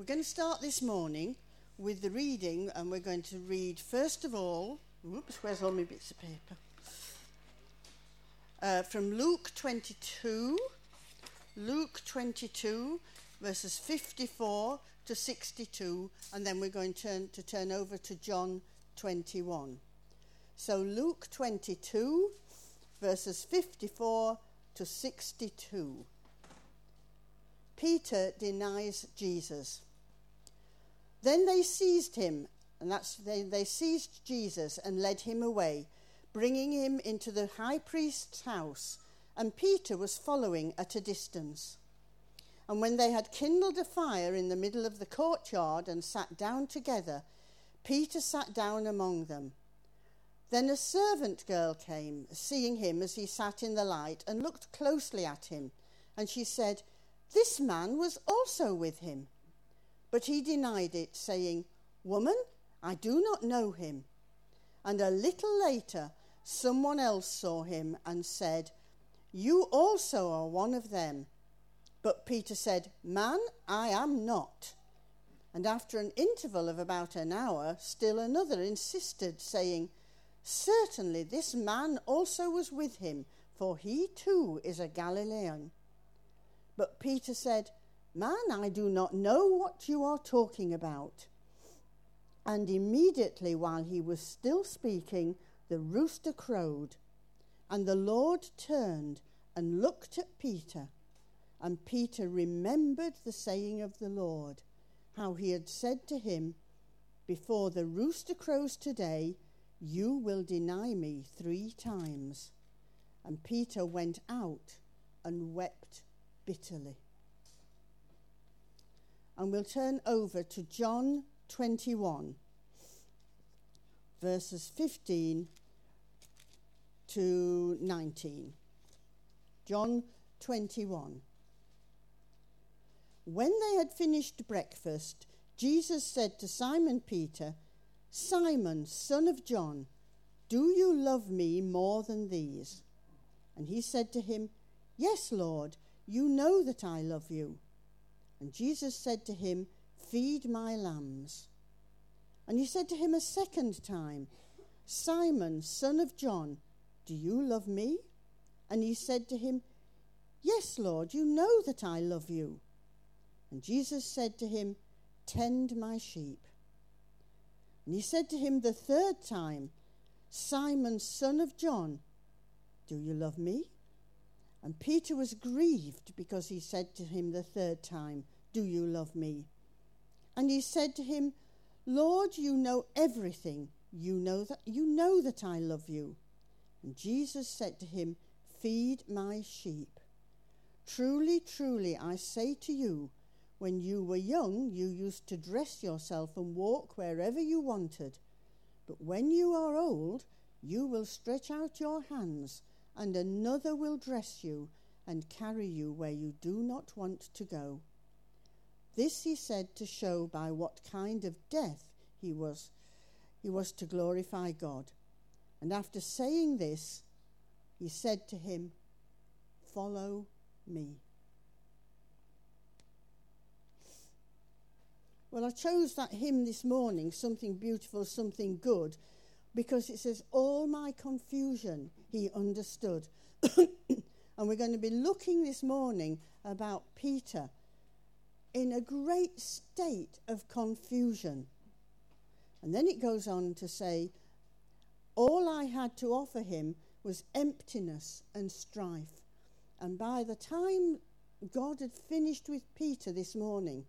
We're going to start this morning with the reading, and we're going to read first of all. Oops, where's all my bits of paper? Uh, from Luke 22, Luke 22, verses 54 to 62, and then we're going to turn, to turn over to John 21. So, Luke 22, verses 54 to 62. Peter denies Jesus. Then they seized him, and that's they, they seized Jesus and led him away, bringing him into the high priest's house, and Peter was following at a distance. And when they had kindled a fire in the middle of the courtyard and sat down together, Peter sat down among them. Then a servant girl came, seeing him as he sat in the light, and looked closely at him. And she said, This man was also with him. But he denied it, saying, Woman, I do not know him. And a little later, someone else saw him and said, You also are one of them. But Peter said, Man, I am not. And after an interval of about an hour, still another insisted, saying, Certainly this man also was with him, for he too is a Galilean. But Peter said, Man, I do not know what you are talking about. And immediately, while he was still speaking, the rooster crowed. And the Lord turned and looked at Peter. And Peter remembered the saying of the Lord, how he had said to him, Before the rooster crows today, you will deny me three times. And Peter went out and wept bitterly. And we'll turn over to John 21, verses 15 to 19. John 21. When they had finished breakfast, Jesus said to Simon Peter, Simon, son of John, do you love me more than these? And he said to him, Yes, Lord, you know that I love you. And Jesus said to him, Feed my lambs. And he said to him a second time, Simon, son of John, do you love me? And he said to him, Yes, Lord, you know that I love you. And Jesus said to him, Tend my sheep. And he said to him the third time, Simon, son of John, do you love me? And Peter was grieved because he said to him the third time, Do you love me? And he said to him, Lord, you know everything. You know that you know that I love you. And Jesus said to him, Feed my sheep. Truly, truly, I say to you, when you were young, you used to dress yourself and walk wherever you wanted. But when you are old, you will stretch out your hands and another will dress you and carry you where you do not want to go. This he said to show by what kind of death he was he was to glorify God. And after saying this, he said to him, Follow me. Well, I chose that hymn this morning, Something Beautiful, Something Good, because it says, All my confusion he understood. and we're going to be looking this morning about Peter in a great state of confusion. And then it goes on to say, All I had to offer him was emptiness and strife. And by the time God had finished with Peter this morning,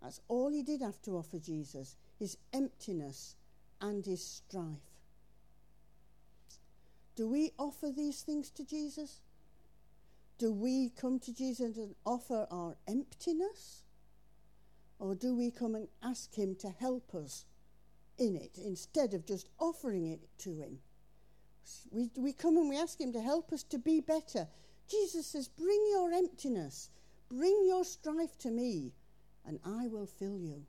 that's all he did have to offer Jesus his emptiness and his strife. Do we offer these things to Jesus? Do we come to Jesus and offer our emptiness? Or do we come and ask Him to help us in it instead of just offering it to Him? We, we come and we ask Him to help us to be better. Jesus says, Bring your emptiness, bring your strife to me, and I will fill you.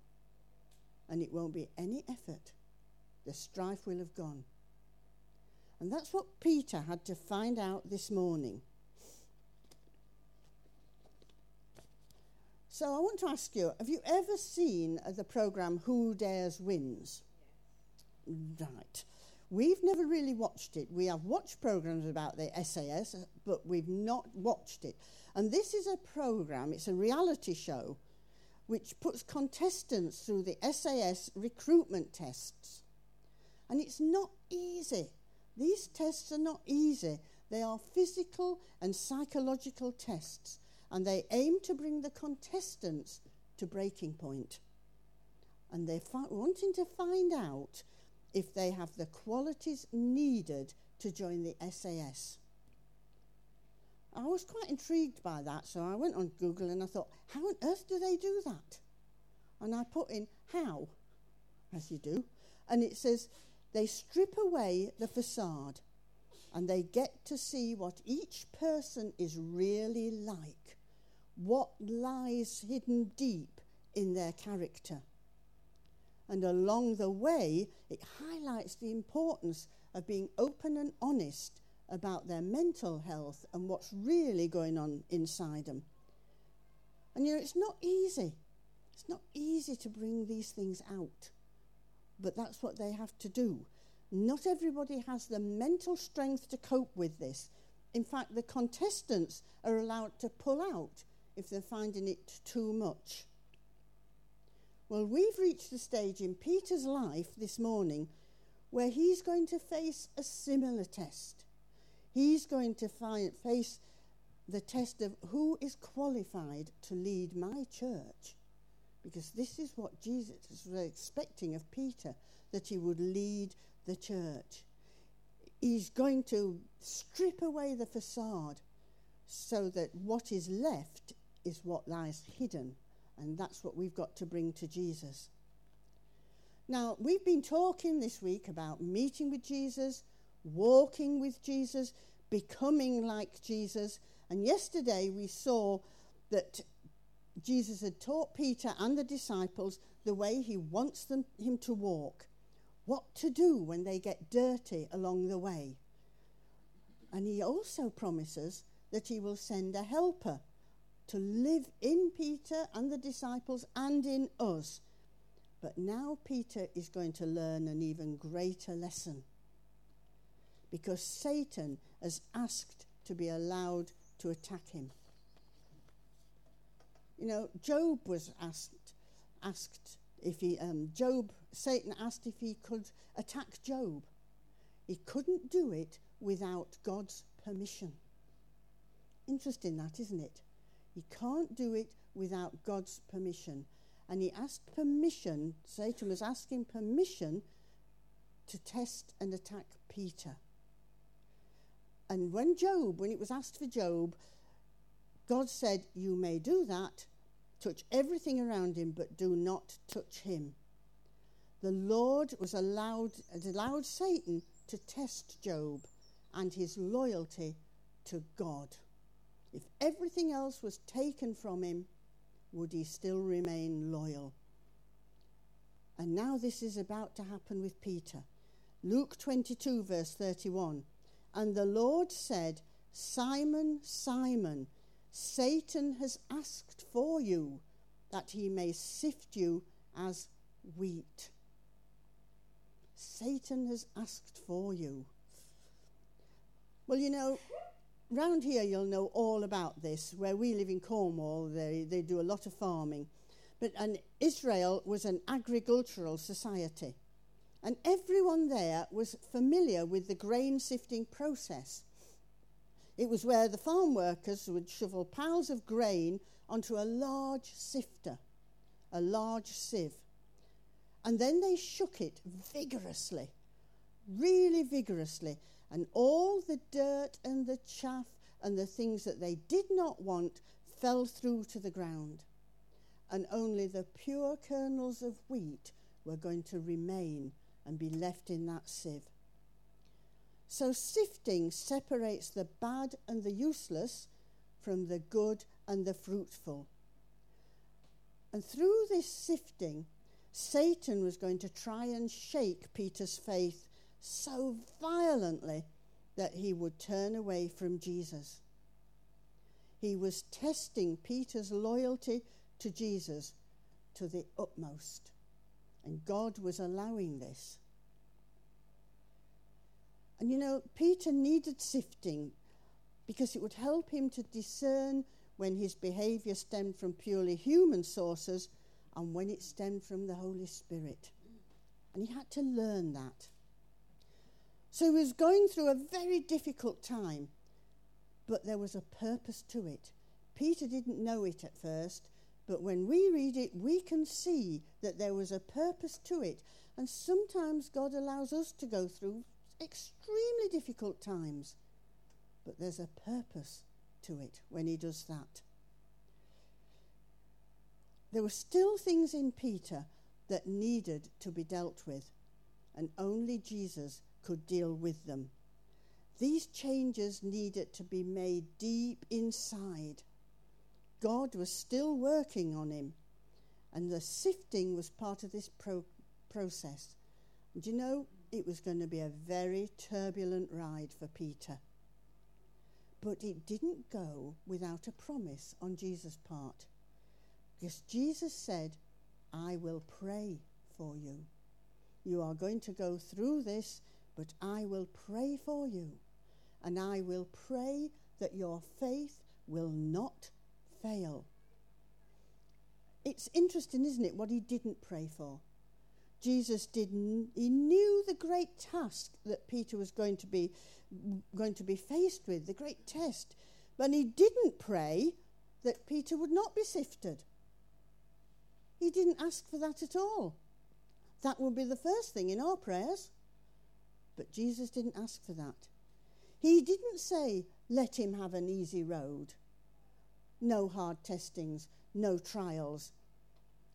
And it won't be any effort the strife will have gone. And that's what Peter had to find out this morning. So I want to ask you have you ever seen uh, the programme Who Dares Wins? Right. We've never really watched it. We have watched programs about the SAS, but we've not watched it. And this is a program, it's a reality show, which puts contestants through the SAS recruitment tests. And it's not easy. These tests are not easy. They are physical and psychological tests, and they aim to bring the contestants to breaking point. And they're fi- wanting to find out if they have the qualities needed to join the SAS. I was quite intrigued by that, so I went on Google and I thought, how on earth do they do that? And I put in how, as you do, and it says they strip away the facade and they get to see what each person is really like, what lies hidden deep in their character. And along the way, it highlights the importance of being open and honest about their mental health and what's really going on inside them. And you know, it's not easy. It's not easy to bring these things out. But that's what they have to do. Not everybody has the mental strength to cope with this. In fact, the contestants are allowed to pull out if they're finding it too much. Well, we've reached the stage in Peter's life this morning where he's going to face a similar test. He's going to find, face the test of who is qualified to lead my church. Because this is what Jesus was expecting of Peter, that he would lead the church. He's going to strip away the facade so that what is left is what lies hidden and that's what we've got to bring to Jesus. Now, we've been talking this week about meeting with Jesus, walking with Jesus, becoming like Jesus. And yesterday we saw that Jesus had taught Peter and the disciples the way he wants them, him to walk, what to do when they get dirty along the way. And he also promises that he will send a helper to live in Peter and the disciples and in us. But now Peter is going to learn an even greater lesson because Satan has asked to be allowed to attack him. You know, Job was asked, asked if he, um, Job, Satan asked if he could attack Job. He couldn't do it without God's permission. Interesting that, isn't it? He can't do it without God's permission. And he asked permission, Satan was asking permission to test and attack Peter. And when Job, when it was asked for Job, God said, You may do that, touch everything around him, but do not touch him. The Lord was allowed, allowed Satan to test Job and his loyalty to God. If everything else was taken from him, would he still remain loyal? And now this is about to happen with Peter. Luke 22, verse 31. And the Lord said, Simon, Simon, Satan has asked for you that he may sift you as wheat. Satan has asked for you. Well, you know, round here you'll know all about this. Where we live in Cornwall, they, they do a lot of farming. But and Israel was an agricultural society. And everyone there was familiar with the grain sifting process. It was where the farm workers would shovel piles of grain onto a large sifter, a large sieve. And then they shook it vigorously, really vigorously, and all the dirt and the chaff and the things that they did not want fell through to the ground. And only the pure kernels of wheat were going to remain and be left in that sieve. So, sifting separates the bad and the useless from the good and the fruitful. And through this sifting, Satan was going to try and shake Peter's faith so violently that he would turn away from Jesus. He was testing Peter's loyalty to Jesus to the utmost. And God was allowing this. And you know, Peter needed sifting because it would help him to discern when his behavior stemmed from purely human sources and when it stemmed from the Holy Spirit. And he had to learn that. So he was going through a very difficult time, but there was a purpose to it. Peter didn't know it at first, but when we read it, we can see that there was a purpose to it. And sometimes God allows us to go through extremely difficult times, but there's a purpose to it when He does that. There were still things in Peter that needed to be dealt with, and only Jesus could deal with them. These changes needed to be made deep inside. God was still working on him, and the sifting was part of this pro- process. And you know, it was going to be a very turbulent ride for Peter. But it didn't go without a promise on Jesus' part. Because Jesus said, I will pray for you. You are going to go through this, but I will pray for you. And I will pray that your faith will not fail. It's interesting, isn't it, what he didn't pray for? Jesus didn't, he knew the great task that Peter was going to be going to be faced with, the great test. But he didn't pray that Peter would not be sifted. He didn't ask for that at all. That would be the first thing in our prayers. But Jesus didn't ask for that. He didn't say, let him have an easy road. No hard testings, no trials.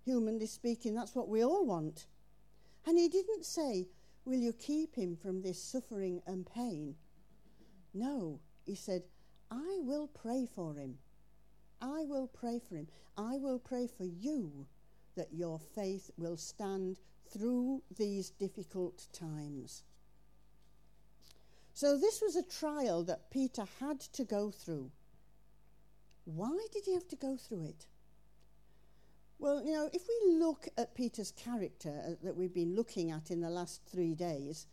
Humanly speaking, that's what we all want. And he didn't say, Will you keep him from this suffering and pain? No, he said, I will pray for him. I will pray for him. I will pray for you that your faith will stand through these difficult times. So, this was a trial that Peter had to go through. Why did he have to go through it? Well, you know, if we look at Peter's character uh, that we've been looking at in the last three days,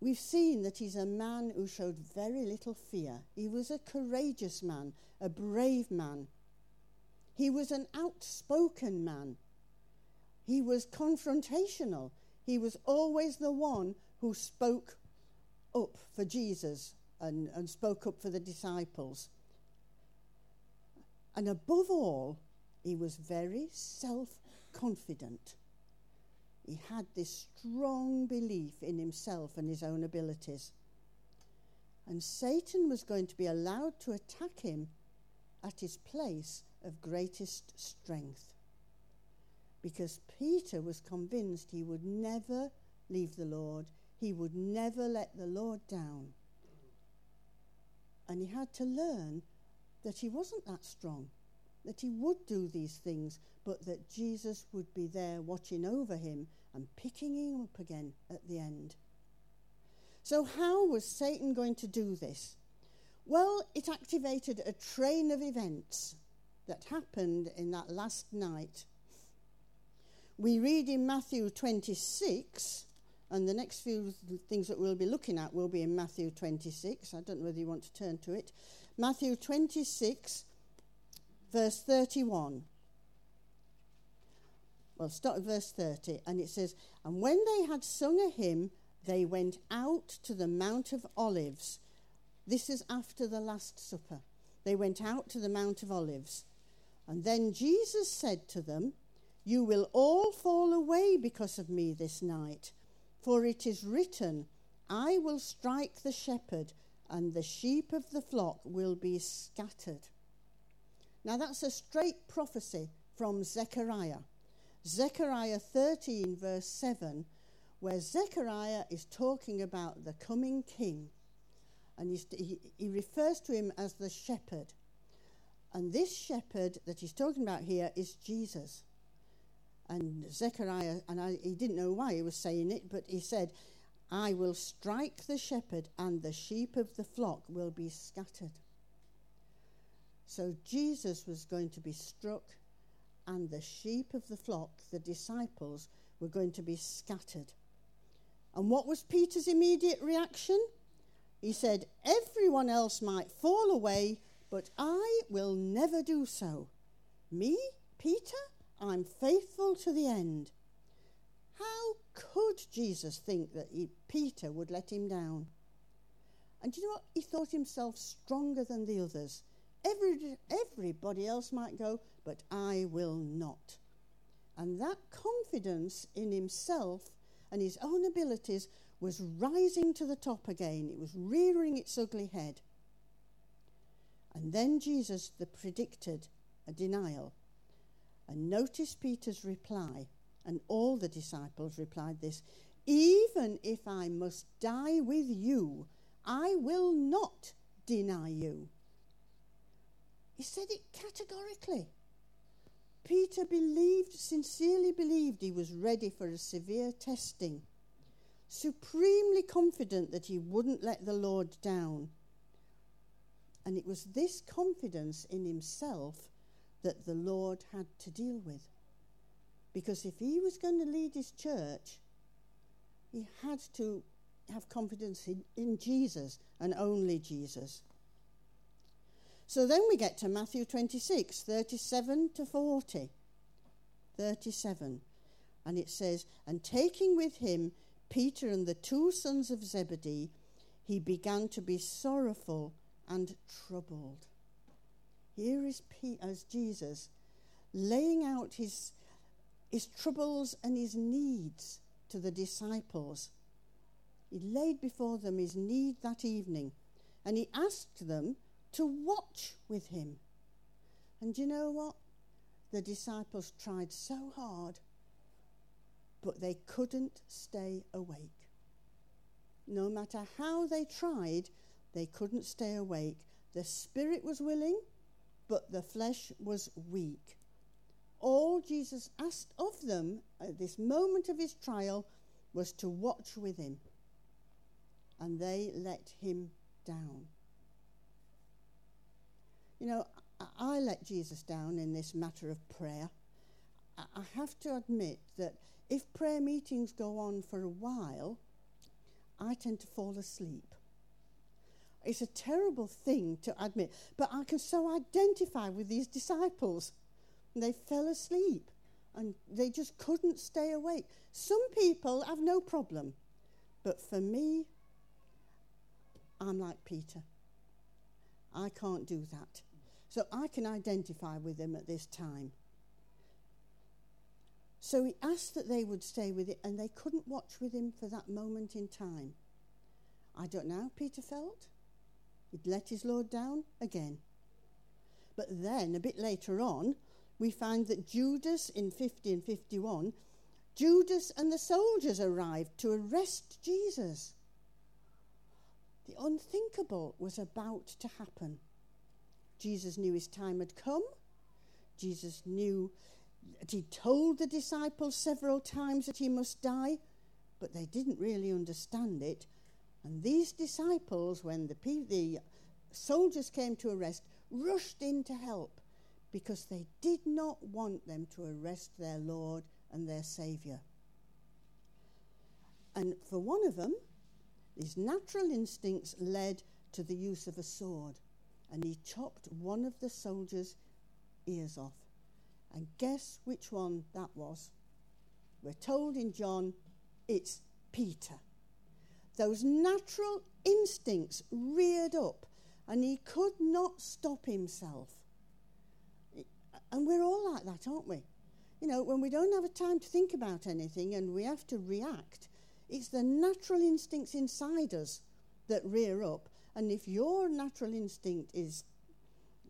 we've seen that he's a man who showed very little fear. He was a courageous man, a brave man. He was an outspoken man. He was confrontational. He was always the one who spoke up for Jesus and, and spoke up for the disciples. And above all, he was very self confident. He had this strong belief in himself and his own abilities. And Satan was going to be allowed to attack him at his place of greatest strength. Because Peter was convinced he would never leave the Lord, he would never let the Lord down. And he had to learn that he wasn't that strong that he would do these things, but that Jesus would be there watching over him and picking him up again at the end. So, how was Satan going to do this? Well, it activated a train of events that happened in that last night. We read in Matthew 26, and the next few things that we'll be looking at will be in Matthew 26. I don't know whether you want to turn to it. Matthew 26, verse 31. Well, start at verse 30, and it says, And when they had sung a hymn, they went out to the Mount of Olives. This is after the Last Supper. They went out to the Mount of Olives. And then Jesus said to them, You will all fall away because of me this night, for it is written, I will strike the shepherd, and the sheep of the flock will be scattered. Now, that's a straight prophecy from Zechariah. Zechariah 13, verse 7, where Zechariah is talking about the coming king. And he, he refers to him as the shepherd. And this shepherd that he's talking about here is Jesus. And Zechariah, and I, he didn't know why he was saying it, but he said, I will strike the shepherd, and the sheep of the flock will be scattered. So Jesus was going to be struck and the sheep of the flock, the disciples, were going to be scattered. And what was Peter's immediate reaction? He said, Everyone else might fall away, but I will never do so. Me, Peter? I'm faithful to the end. How could Jesus think that he, Peter would let him down? And do you know what? He thought himself stronger than the others. Every, everybody else might go, but I will not. And that confidence in himself and his own abilities was rising to the top again. It was rearing its ugly head. And then Jesus the predicted a denial. And notice Peter's reply, and all the disciples replied this Even if I must die with you, I will not deny you. He said it categorically. Peter believed, sincerely believed, he was ready for a severe testing, supremely confident that he wouldn't let the Lord down. And it was this confidence in himself that the Lord had to deal with. Because if he was going to lead his church, he had to have confidence in, in Jesus and only Jesus. So then we get to Matthew 26, 37 to 40. 37. And it says, And taking with him Peter and the two sons of Zebedee, he began to be sorrowful and troubled. Here is as Jesus laying out his, his troubles and his needs to the disciples. He laid before them his need that evening and he asked them to watch with him. And you know what? The disciples tried so hard, but they couldn't stay awake. No matter how they tried, they couldn't stay awake. The spirit was willing, but the flesh was weak. All Jesus asked of them at this moment of his trial was to watch with him. And they let him down. You know, I let Jesus down in this matter of prayer. I have to admit that if prayer meetings go on for a while, I tend to fall asleep. It's a terrible thing to admit, but I can so identify with these disciples. They fell asleep and they just couldn't stay awake. Some people have no problem, but for me, I'm like Peter. I can't do that. So I can identify with them at this time. So he asked that they would stay with it, and they couldn't watch with him for that moment in time. I don't know how Peter felt. He'd let his Lord down again. But then, a bit later on, we find that Judas in 50 and 51, Judas and the soldiers arrived to arrest Jesus. The unthinkable was about to happen. Jesus knew his time had come. Jesus knew that he told the disciples several times that he must die, but they didn't really understand it and these disciples, when the, the soldiers came to arrest, rushed in to help because they did not want them to arrest their Lord and their Saviour. And for one of them, his natural instincts led to the use of a sword, and he chopped one of the soldiers' ears off. And guess which one that was? We're told in John it's Peter those natural instincts reared up, and he could not stop himself. And we're all like that, aren't we? You know, when we don't have a time to think about anything and we have to react, it's the natural instincts inside us that rear up. And if your natural instinct is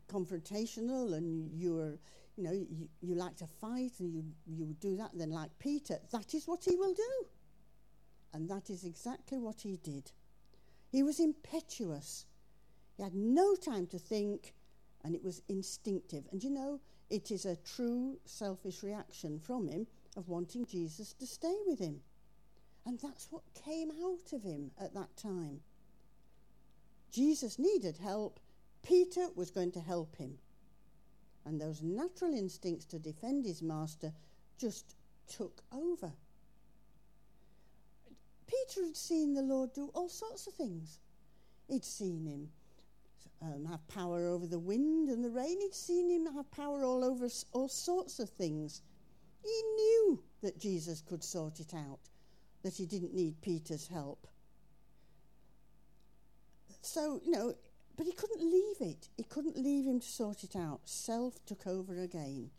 confrontational and you're, you know, you, you like to fight and you, you do that, then like Peter, that is what he will do. And that is exactly what he did. He was impetuous. He had no time to think, and it was instinctive. And you know, it is a true selfish reaction from him of wanting Jesus to stay with him. And that's what came out of him at that time. Jesus needed help. Peter was going to help him. and those natural instincts to defend his master just took over. Peter had seen the Lord do all sorts of things. He'd seen him um, have power over the wind and the rain. He'd seen him have power all over all sorts of things. He knew that Jesus could sort it out, that he didn't need Peter's help. So, you know, but he couldn't leave it. He couldn't leave him to sort it out. Self took over again.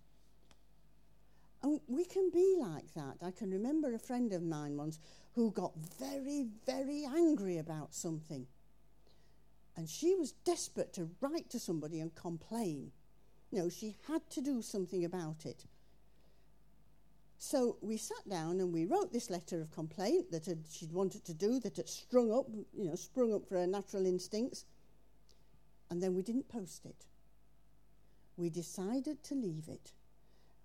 And we can be like that. I can remember a friend of mine once who got very, very angry about something. And she was desperate to write to somebody and complain. No, she had to do something about it. So we sat down and we wrote this letter of complaint that had, she'd wanted to do, that had sprung up, you know, sprung up for her natural instincts. And then we didn't post it. We decided to leave it.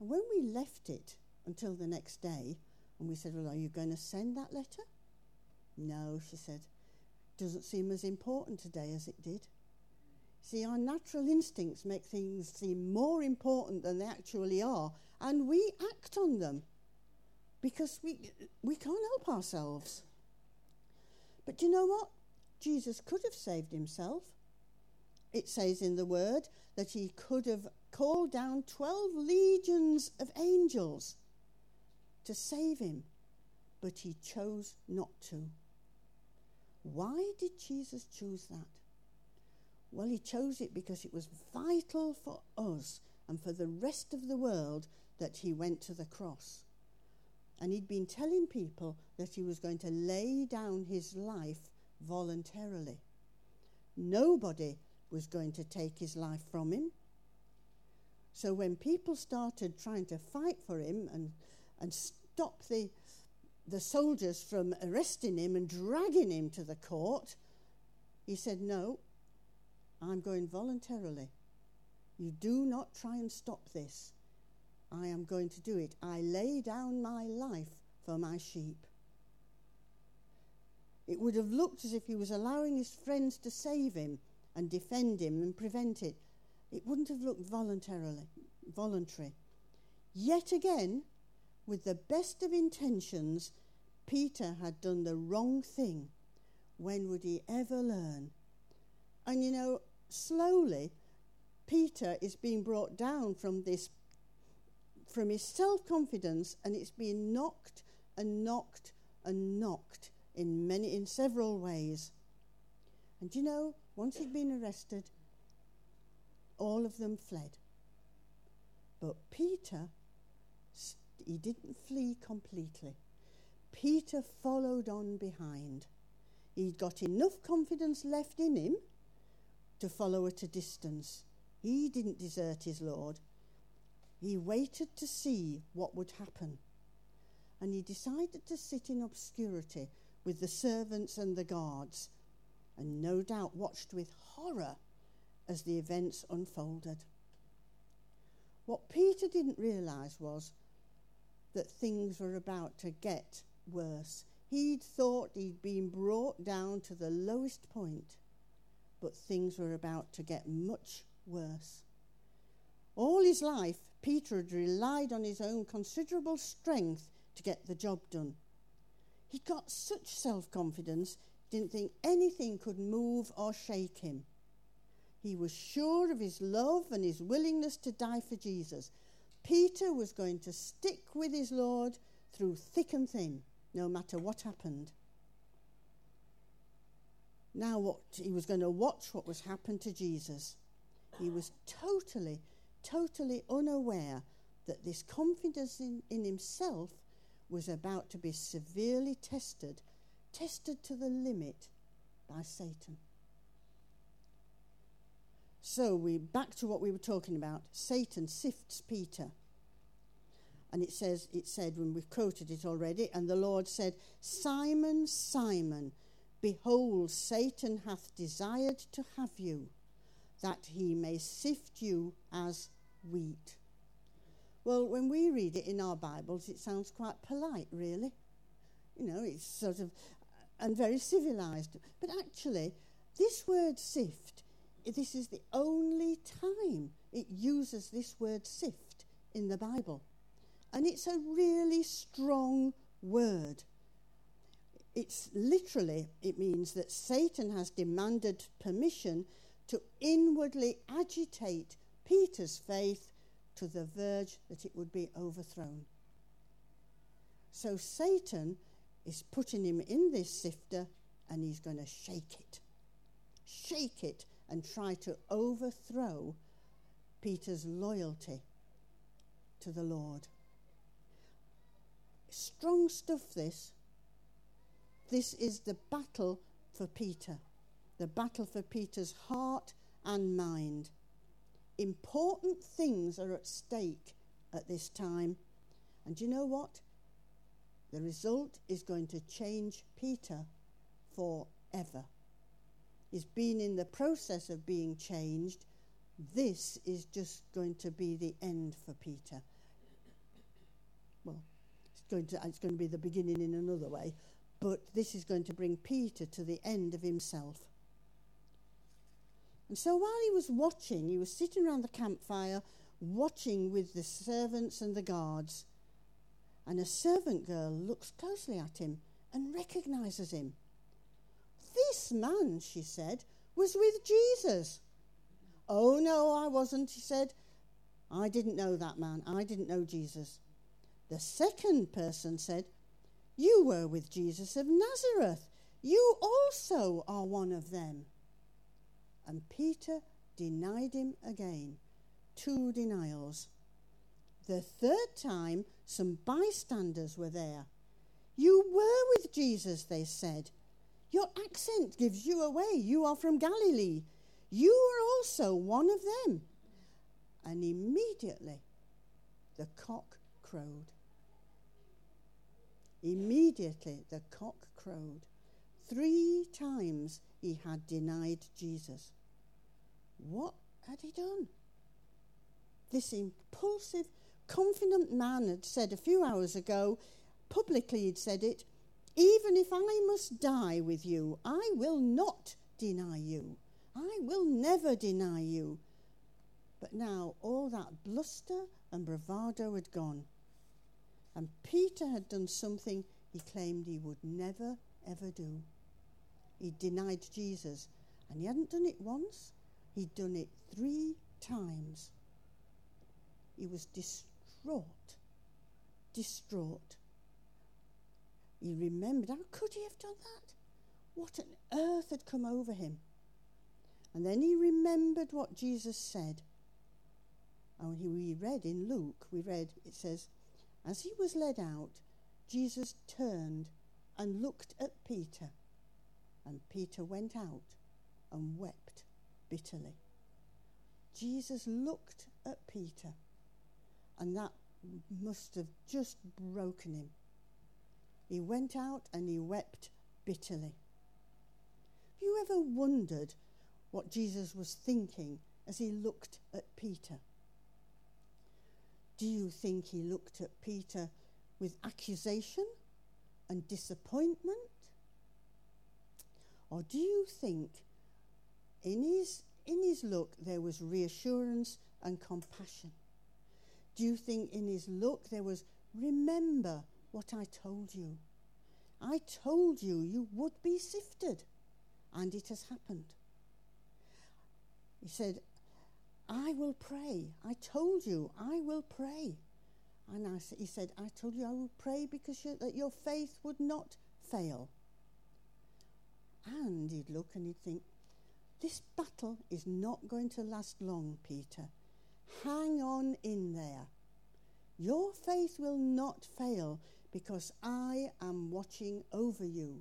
And when we left it until the next day, and we said, Well, are you going to send that letter? No, she said. Doesn't seem as important today as it did. See, our natural instincts make things seem more important than they actually are, and we act on them because we, we can't help ourselves. But do you know what? Jesus could have saved himself. It says in the word that he could have called down 12 legions of angels to save him, but he chose not to. Why did Jesus choose that? Well, he chose it because it was vital for us and for the rest of the world that he went to the cross. And he'd been telling people that he was going to lay down his life voluntarily. Nobody was going to take his life from him. So when people started trying to fight for him and, and stop the, the soldiers from arresting him and dragging him to the court, he said, No, I'm going voluntarily. You do not try and stop this. I am going to do it. I lay down my life for my sheep. It would have looked as if he was allowing his friends to save him and defend him and prevent it. It wouldn't have looked voluntarily, voluntary. Yet again, with the best of intentions, Peter had done the wrong thing. When would he ever learn? And you know, slowly, Peter is being brought down from this, from his self confidence, and it's being knocked and knocked and knocked in many, in several ways. And you know, once he'd been arrested, all of them fled. But Peter he didn't flee completely. Peter followed on behind. He'd got enough confidence left in him to follow at a distance. He didn't desert his Lord. He waited to see what would happen. And he decided to sit in obscurity with the servants and the guards, and no doubt watched with horror as the events unfolded. What Peter didn't realize was that things were about to get worse. He'd thought he'd been brought down to the lowest point, but things were about to get much worse. All his life, Peter had relied on his own considerable strength to get the job done. He'd got such self confidence, didn't think anything could move or shake him. He was sure of his love and his willingness to die for Jesus, Peter was going to stick with his Lord through thick and thin, no matter what happened. Now, what he was going to watch what was happened to Jesus. He was totally, totally unaware that this confidence in, in himself was about to be severely tested, tested to the limit by Satan. So we back to what we were talking about. Satan sifts Peter. And it says, it said when we've quoted it already, and the Lord said, Simon, Simon, behold, Satan hath desired to have you, that he may sift you as wheat. Well, when we read it in our Bibles, it sounds quite polite, really. You know, it's sort of, and very civilized. But actually, this word sift this is the only time it uses this word sift in the Bible. And it's a really strong word. It's literally, it means that Satan has demanded permission to inwardly agitate Peter's faith to the verge that it would be overthrown. So Satan is putting him in this sifter and he's going to shake it. Shake it and try to overthrow Peter's loyalty to the Lord. Strong stuff, this. This is the battle for Peter, the battle for Peter's heart and mind. Important things are at stake at this time. And you know what? The result is going to change Peter forever. He's been in the process of being changed. This is just going to be the end for Peter. Well, it's going to, it's going to be the beginning in another way, but this is going to bring Peter to the end of himself. And so while he was watching, he was sitting around the campfire, watching with the servants and the guards. And a servant girl looks closely at him and recognizes him. This man, she said, was with Jesus. Oh, no, I wasn't, he said. I didn't know that man. I didn't know Jesus. The second person said, You were with Jesus of Nazareth. You also are one of them. And Peter denied him again. Two denials. The third time, some bystanders were there. You were with Jesus, they said. Your accent gives you away. You are from Galilee. You are also one of them. And immediately the cock crowed. Immediately the cock crowed. Three times he had denied Jesus. What had he done? This impulsive, confident man had said a few hours ago, publicly he'd said it, even if I must die with you, I will not deny you. I will never deny you. But now all that bluster and bravado had gone. And Peter had done something he claimed he would never, ever do. He denied Jesus. And he hadn't done it once, he'd done it three times. He was distraught. Distraught. He remembered, how could he have done that? What on earth had come over him? And then he remembered what Jesus said. And we read in Luke, we read, it says, As he was led out, Jesus turned and looked at Peter. And Peter went out and wept bitterly. Jesus looked at Peter, and that must have just broken him. He went out and he wept bitterly. Have you ever wondered what Jesus was thinking as he looked at Peter? Do you think he looked at Peter with accusation and disappointment? Or do you think in his, in his look there was reassurance and compassion? Do you think in his look there was remember what I told you. I told you you would be sifted, and it has happened. He said, I will pray. I told you I will pray. And I, he said, I told you I will pray because you, that your faith would not fail. And he'd look and he'd think, this battle is not going to last long, Peter. Hang on in there. Your faith will not fail because I am watching over you.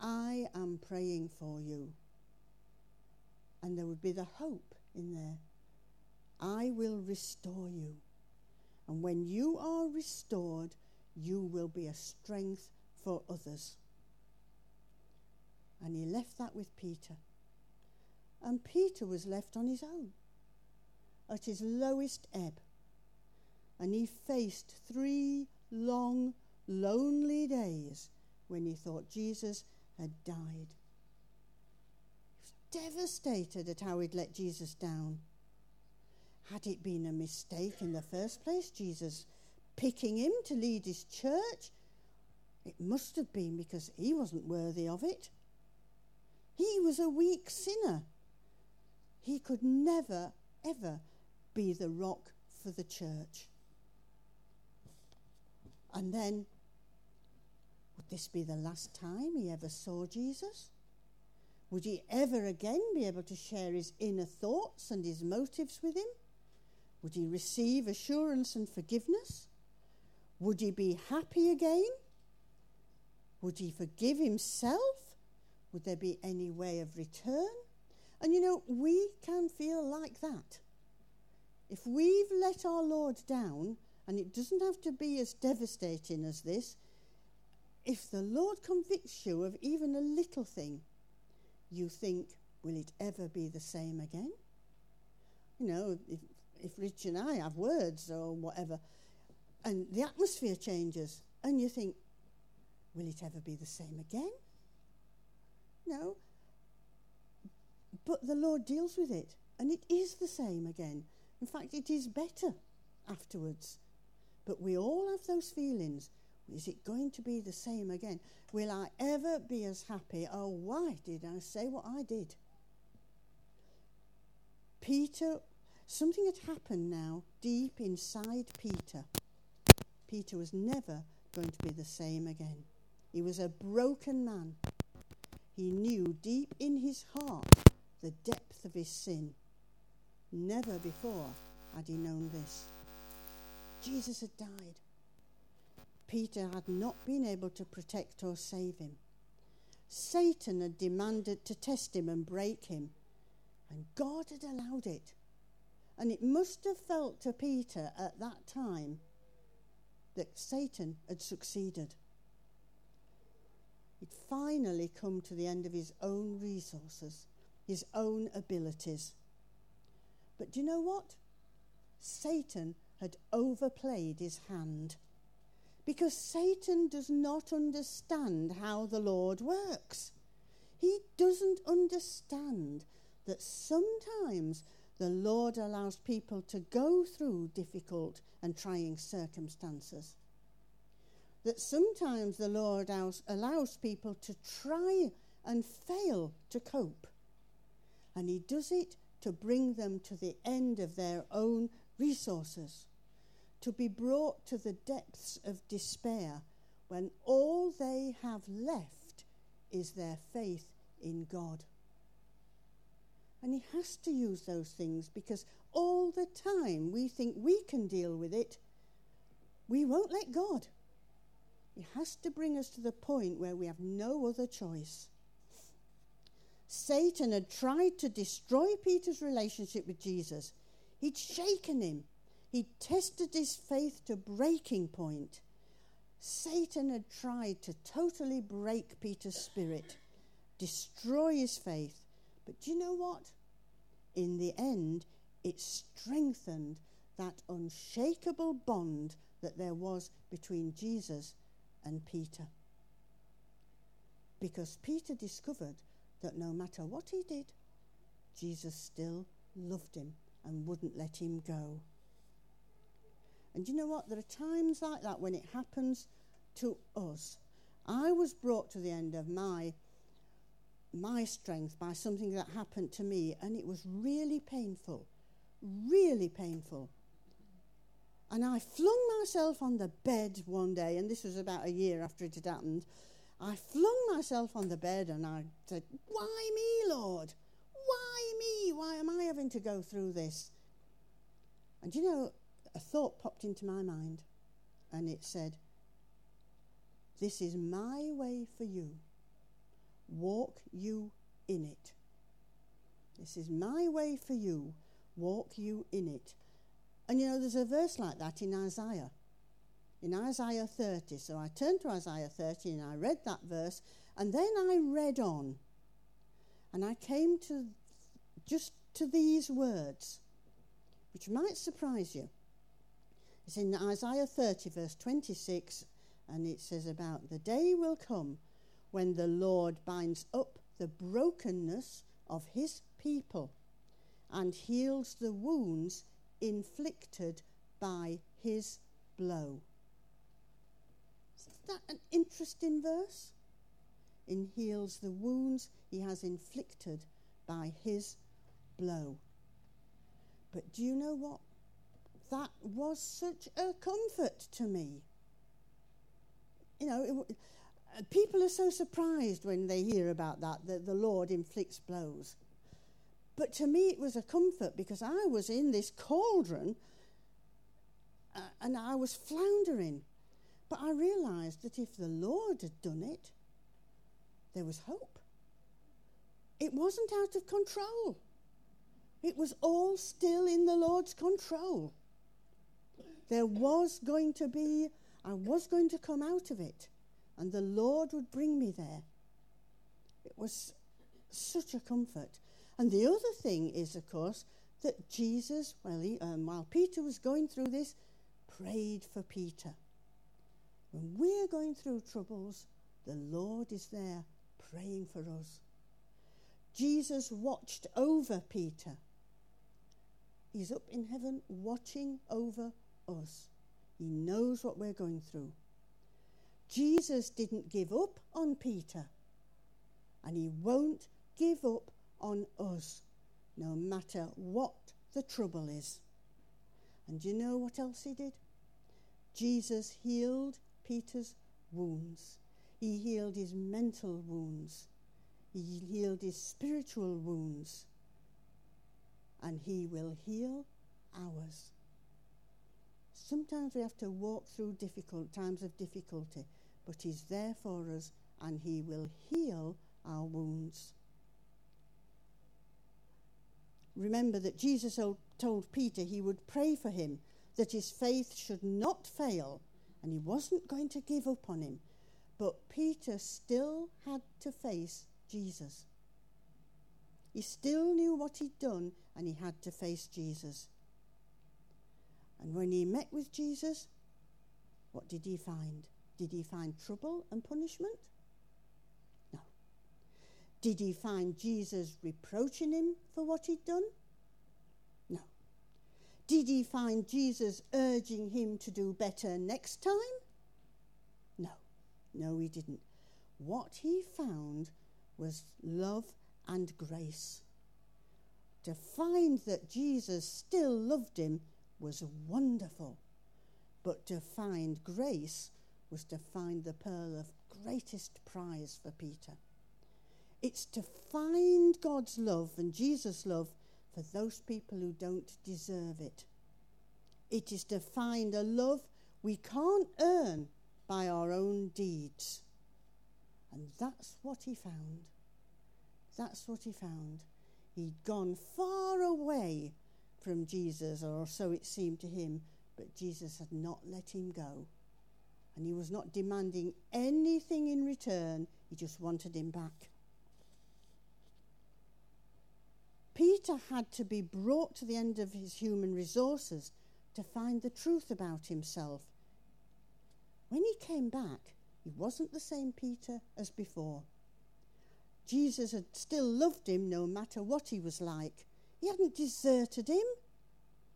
I am praying for you. And there would be the hope in there. I will restore you. And when you are restored, you will be a strength for others. And he left that with Peter. And Peter was left on his own at his lowest ebb. And he faced three long lonely days when he thought Jesus had died. He was devastated at how he'd let Jesus down. Had it been a mistake in the first place, Jesus picking him to lead his church? It must have been because he wasn't worthy of it. He was a weak sinner. He could never, ever be the rock for the church. And then, this be the last time he ever saw Jesus? Would he ever again be able to share his inner thoughts and his motives with him? Would he receive assurance and forgiveness? Would he be happy again? Would he forgive himself? Would there be any way of return? And you know, we can feel like that. If we've let our Lord down, and it doesn't have to be as devastating as this, if the Lord convicts you of even a little thing, you think, will it ever be the same again? You know, if, if Rich and I have words or whatever, and the atmosphere changes, and you think, will it ever be the same again? No. But the Lord deals with it, and it is the same again. In fact, it is better afterwards. But we all have those feelings. Is it going to be the same again? Will I ever be as happy? Oh, why did I say what I did? Peter, something had happened now deep inside Peter. Peter was never going to be the same again. He was a broken man. He knew deep in his heart the depth of his sin. Never before had he known this. Jesus had died. Peter had not been able to protect or save him. Satan had demanded to test him and break him, and God had allowed it. And it must have felt to Peter at that time that Satan had succeeded. He'd finally come to the end of his own resources, his own abilities. But do you know what? Satan had overplayed his hand. Because Satan does not understand how the Lord works. He doesn't understand that sometimes the Lord allows people to go through difficult and trying circumstances. That sometimes the Lord allows people to try and fail to cope. And He does it to bring them to the end of their own resources to be brought to the depths of despair when all they have left is their faith in God. And he has to use those things because all the time we think we can deal with it, we won't let God. He has to bring us to the point where we have no other choice. Satan had tried to destroy Peter's relationship with Jesus. He'd shaken him. He tested his faith to breaking point. Satan had tried to totally break Peter's spirit, destroy his faith. But do you know what? In the end, it strengthened that unshakable bond that there was between Jesus and Peter. Because Peter discovered that no matter what he did, Jesus still loved him and wouldn't let him go. And you know what? There are times like that when it happens to us. I was brought to the end of my my strength by something that happened to me and it was really painful. Really painful. And I flung myself on the bed one day, and this was about a year after it had happened. I flung myself on the bed and I said, Why me, Lord? Why me? Why am I having to go through this? And you know, a thought popped into my mind and it said, This is my way for you. Walk you in it. This is my way for you. Walk you in it. And you know, there's a verse like that in Isaiah. In Isaiah 30. So I turned to Isaiah 30 and I read that verse. And then I read on. And I came to just to these words, which might surprise you. It's in Isaiah 30, verse 26, and it says about the day will come when the Lord binds up the brokenness of his people and heals the wounds inflicted by his blow. Isn't that an interesting verse? In heals the wounds he has inflicted by his blow. But do you know what? That was such a comfort to me. You know, it, people are so surprised when they hear about that, that the Lord inflicts blows. But to me, it was a comfort because I was in this cauldron uh, and I was floundering. But I realized that if the Lord had done it, there was hope. It wasn't out of control, it was all still in the Lord's control. There was going to be, I was going to come out of it, and the Lord would bring me there. It was such a comfort. And the other thing is, of course, that Jesus, well, he, um, while Peter was going through this, prayed for Peter. When we're going through troubles, the Lord is there praying for us. Jesus watched over Peter. He's up in heaven watching over us. He knows what we're going through. Jesus didn't give up on Peter, and he won't give up on us, no matter what the trouble is. And do you know what else he did? Jesus healed Peter's wounds. He healed his mental wounds. He healed his spiritual wounds. And he will heal ours. Sometimes we have to walk through difficult times of difficulty, but he's there for us and he will heal our wounds. Remember that Jesus told Peter he would pray for him that his faith should not fail, and he wasn't going to give up on him. But Peter still had to face Jesus. He still knew what he'd done, and he had to face Jesus. And when he met with Jesus, what did he find? Did he find trouble and punishment? No. Did he find Jesus reproaching him for what he'd done? No. Did he find Jesus urging him to do better next time? No. No, he didn't. What he found was love and grace. To find that Jesus still loved him was wonderful. But to find grace was to find the pearl of greatest prize for Peter. It's to find God's love and Jesus' love for those people who don't deserve it. It is to find a love we can't earn by our own deeds. And that's what he found. That's what he found. He'd gone far away from Jesus, or so it seemed to him, but Jesus had not let him go. And he was not demanding anything in return, he just wanted him back. Peter had to be brought to the end of his human resources to find the truth about himself. When he came back, he wasn't the same Peter as before. Jesus had still loved him no matter what he was like. He hadn't deserted him.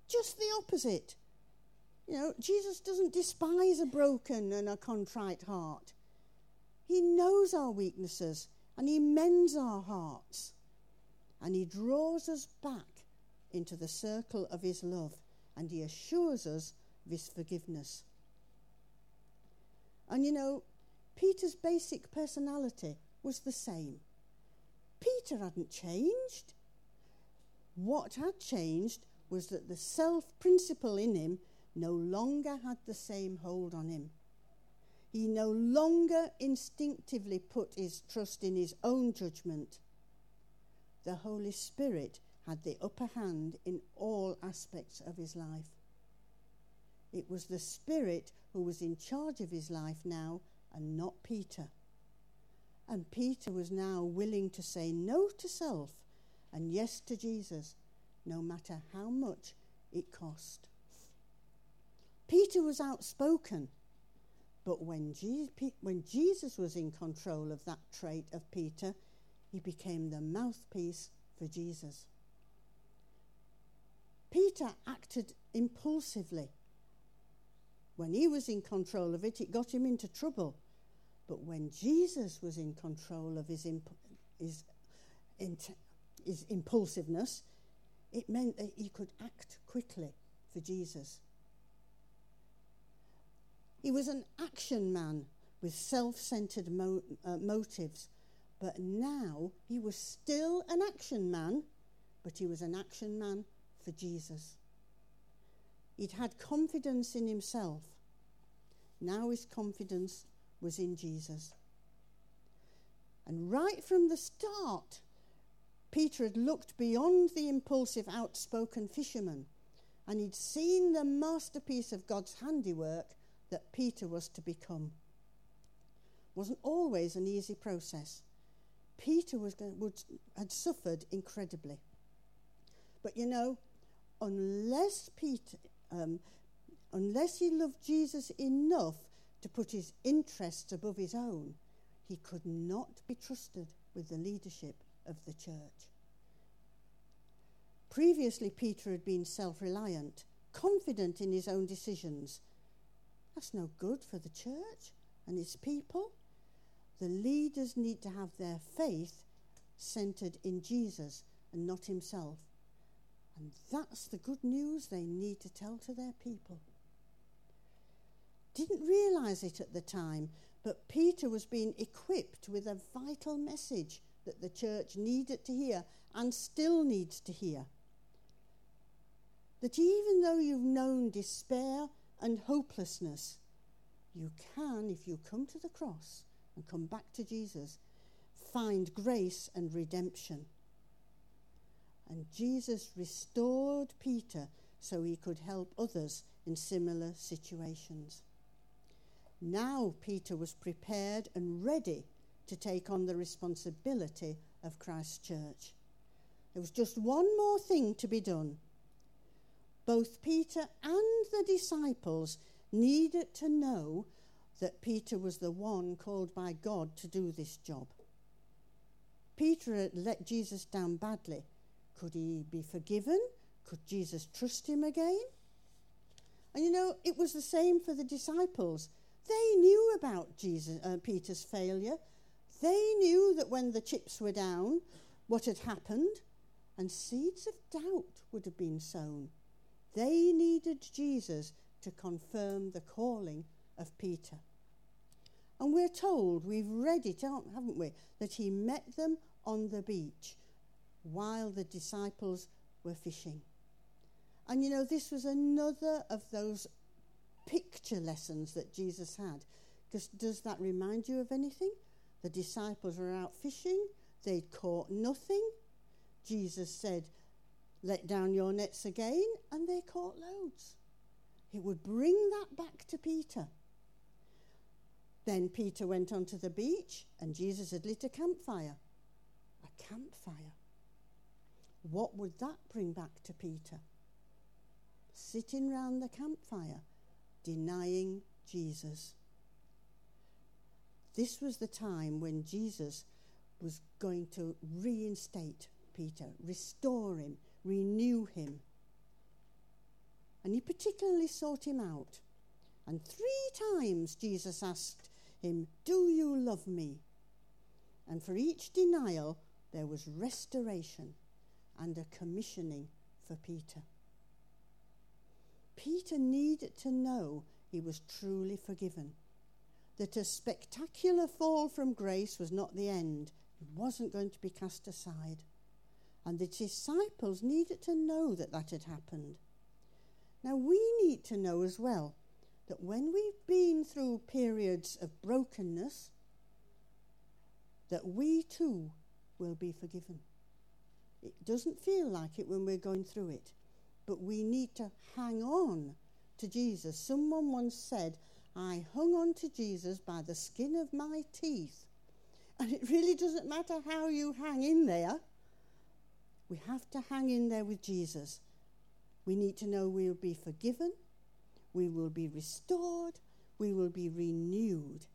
Just the opposite. You know, Jesus doesn't despise a broken and a contrite heart. He knows our weaknesses and he mends our hearts. And he draws us back into the circle of his love and he assures us of his forgiveness. And you know, Peter's basic personality was the same. Peter hadn't changed. What had changed was that the self principle in him no longer had the same hold on him. He no longer instinctively put his trust in his own judgment. The Holy Spirit had the upper hand in all aspects of his life. It was the Spirit who was in charge of his life now and not Peter. And Peter was now willing to say no to self and yes to Jesus, no matter how much it cost. Peter was outspoken, but when, Je- when Jesus was in control of that trait of Peter, he became the mouthpiece for Jesus. Peter acted impulsively. When he was in control of it, it got him into trouble. But when Jesus was in control of his, imp- his, his impulsiveness, it meant that he could act quickly for Jesus. He was an action man with self centered mo- uh, motives, but now he was still an action man, but he was an action man for Jesus. He'd had confidence in himself. Now his confidence was in Jesus. And right from the start, Peter had looked beyond the impulsive, outspoken fisherman and he'd seen the masterpiece of God's handiwork that Peter was to become. It wasn't always an easy process. Peter was would, had suffered incredibly. But you know, unless Peter, um, unless he loved Jesus enough to put his interests above his own, he could not be trusted with the leadership of the church. Previously, Peter had been self reliant, confident in his own decisions. That's no good for the church and its people. The leaders need to have their faith centered in Jesus and not himself. And that's the good news they need to tell to their people. Didn't realize it at the time, but Peter was being equipped with a vital message that the church needed to hear and still needs to hear that even though you've known despair and hopelessness, you can, if you come to the cross and come back to Jesus, find grace and redemption. And Jesus restored Peter so he could help others in similar situations. Now Peter was prepared and ready to take on the responsibility of Christ's church. There was just one more thing to be done both Peter and the disciples needed to know that Peter was the one called by God to do this job. Peter had let Jesus down badly. Could he be forgiven? Could Jesus trust him again? And you know, it was the same for the disciples. They knew about Jesus, uh, Peter's failure. They knew that when the chips were down, what had happened, and seeds of doubt would have been sown. They needed Jesus to confirm the calling of Peter. And we're told, we've read it, out, haven't we, that he met them on the beach while the disciples were fishing. And you know, this was another of those picture lessons that Jesus had. Because does that remind you of anything? The disciples were out fishing, they'd caught nothing. Jesus said, let down your nets again, and they caught loads. It would bring that back to Peter. Then Peter went onto the beach, and Jesus had lit a campfire. A campfire. What would that bring back to Peter? Sitting round the campfire, denying Jesus. This was the time when Jesus was going to reinstate Peter, restore him, renew him. And he particularly sought him out. And three times Jesus asked him, Do you love me? And for each denial, there was restoration and a commissioning for Peter. Peter needed to know he was truly forgiven, that a spectacular fall from grace was not the end, it wasn't going to be cast aside. And the disciples needed to know that that had happened. Now, we need to know as well that when we've been through periods of brokenness, that we too will be forgiven. It doesn't feel like it when we're going through it, but we need to hang on to Jesus. Someone once said, I hung on to Jesus by the skin of my teeth. And it really doesn't matter how you hang in there we have to hang in there with Jesus. We need to know we will be forgiven, we will be restored, we will be renewed,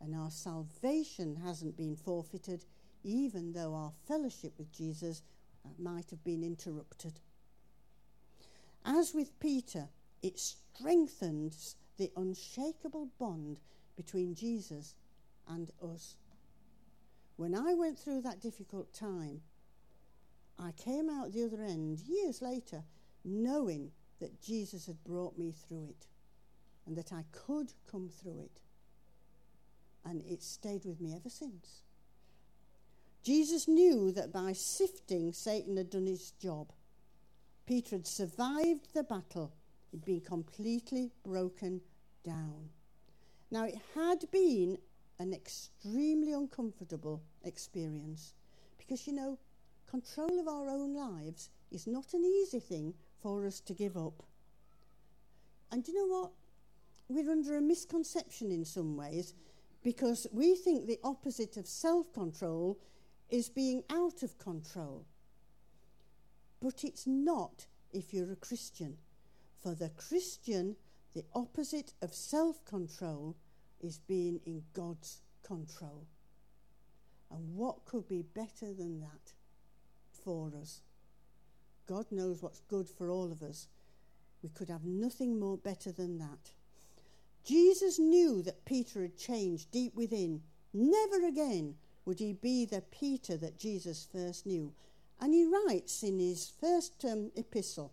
and our salvation hasn't been forfeited, even though our fellowship with Jesus might have been interrupted. As with Peter, it strengthens the unshakable bond between Jesus and us. When I went through that difficult time, I came out the other end years later knowing that Jesus had brought me through it and that I could come through it. And it stayed with me ever since. Jesus knew that by sifting, Satan had done his job. Peter had survived the battle, he'd been completely broken down. Now, it had been an extremely uncomfortable experience because, you know, control of our own lives is not an easy thing for us to give up. And you know what? We're under a misconception in some ways because we think the opposite of self control is being out of control. But it's not if you're a Christian. For the Christian, the opposite of self control is being in God's control. And what could be better than that for us? God knows what's good for all of us. We could have nothing more better than that. Jesus knew that Peter had changed deep within. Never again would he be the Peter that Jesus first knew. And he writes in his first um, epistle,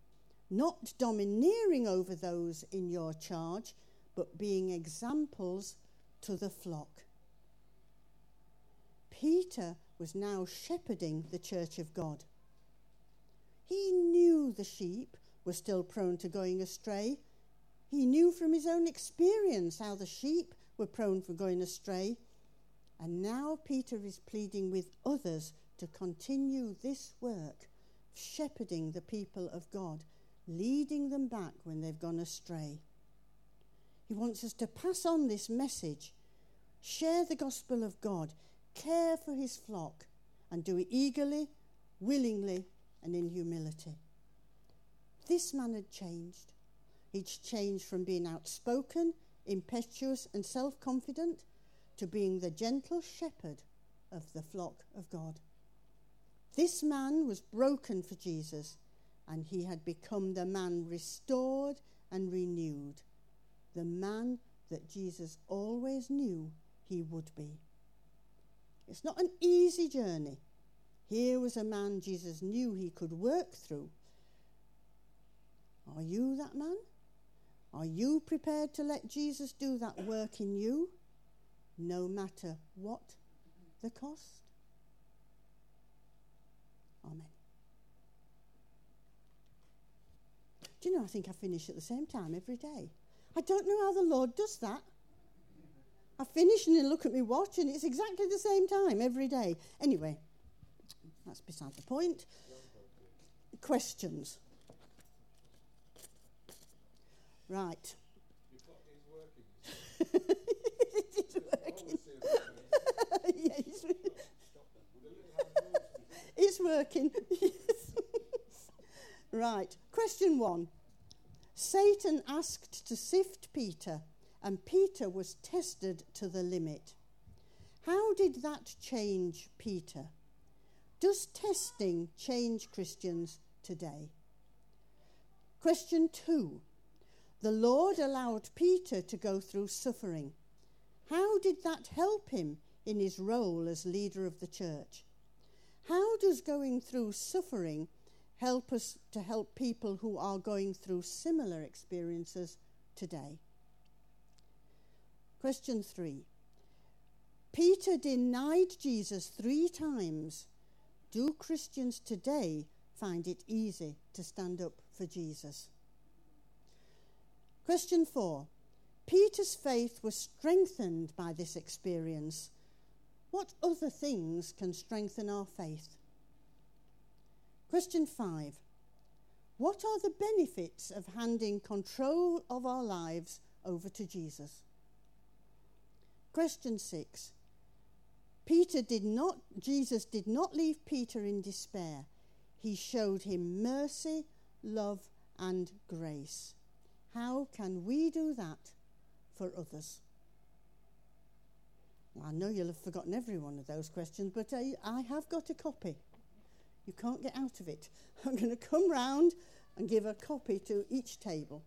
not domineering over those in your charge, but being examples to the flock. Peter was now shepherding the church of God. He knew the sheep were still prone to going astray. He knew from his own experience how the sheep were prone for going astray. And now Peter is pleading with others to continue this work, shepherding the people of God, leading them back when they've gone astray. He wants us to pass on this message, share the gospel of God, care for his flock, and do it eagerly, willingly, and in humility. This man had changed. He'd changed from being outspoken, impetuous, and self confident to being the gentle shepherd of the flock of God. This man was broken for Jesus, and he had become the man restored and renewed, the man that Jesus always knew he would be. It's not an easy journey. Here was a man Jesus knew he could work through. Are you that man? Are you prepared to let Jesus do that work in you, no matter what the cost? Amen. Do you know, I think I finish at the same time every day. I don't know how the Lord does that. I finish and then look at my watch, and it's exactly the same time every day. Anyway, that's beside the point. Questions? Right. it is working. yes. it's working. Right. Question one. Satan asked to sift Peter and Peter was tested to the limit. How did that change Peter? Does testing change Christians today? Question two The Lord allowed Peter to go through suffering. How did that help him in his role as leader of the church? How does going through suffering help us to help people who are going through similar experiences today? Question three Peter denied Jesus three times. Do Christians today find it easy to stand up for Jesus? Question four Peter's faith was strengthened by this experience. What other things can strengthen our faith? Question five What are the benefits of handing control of our lives over to Jesus? Question six Peter did not, Jesus did not leave Peter in despair. He showed him mercy, love, and grace. How can we do that for others? Well, I know you'll have forgotten every one of those questions, but I, I have got a copy. You can't get out of it. I'm going to come round and give a copy to each table,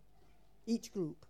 each group.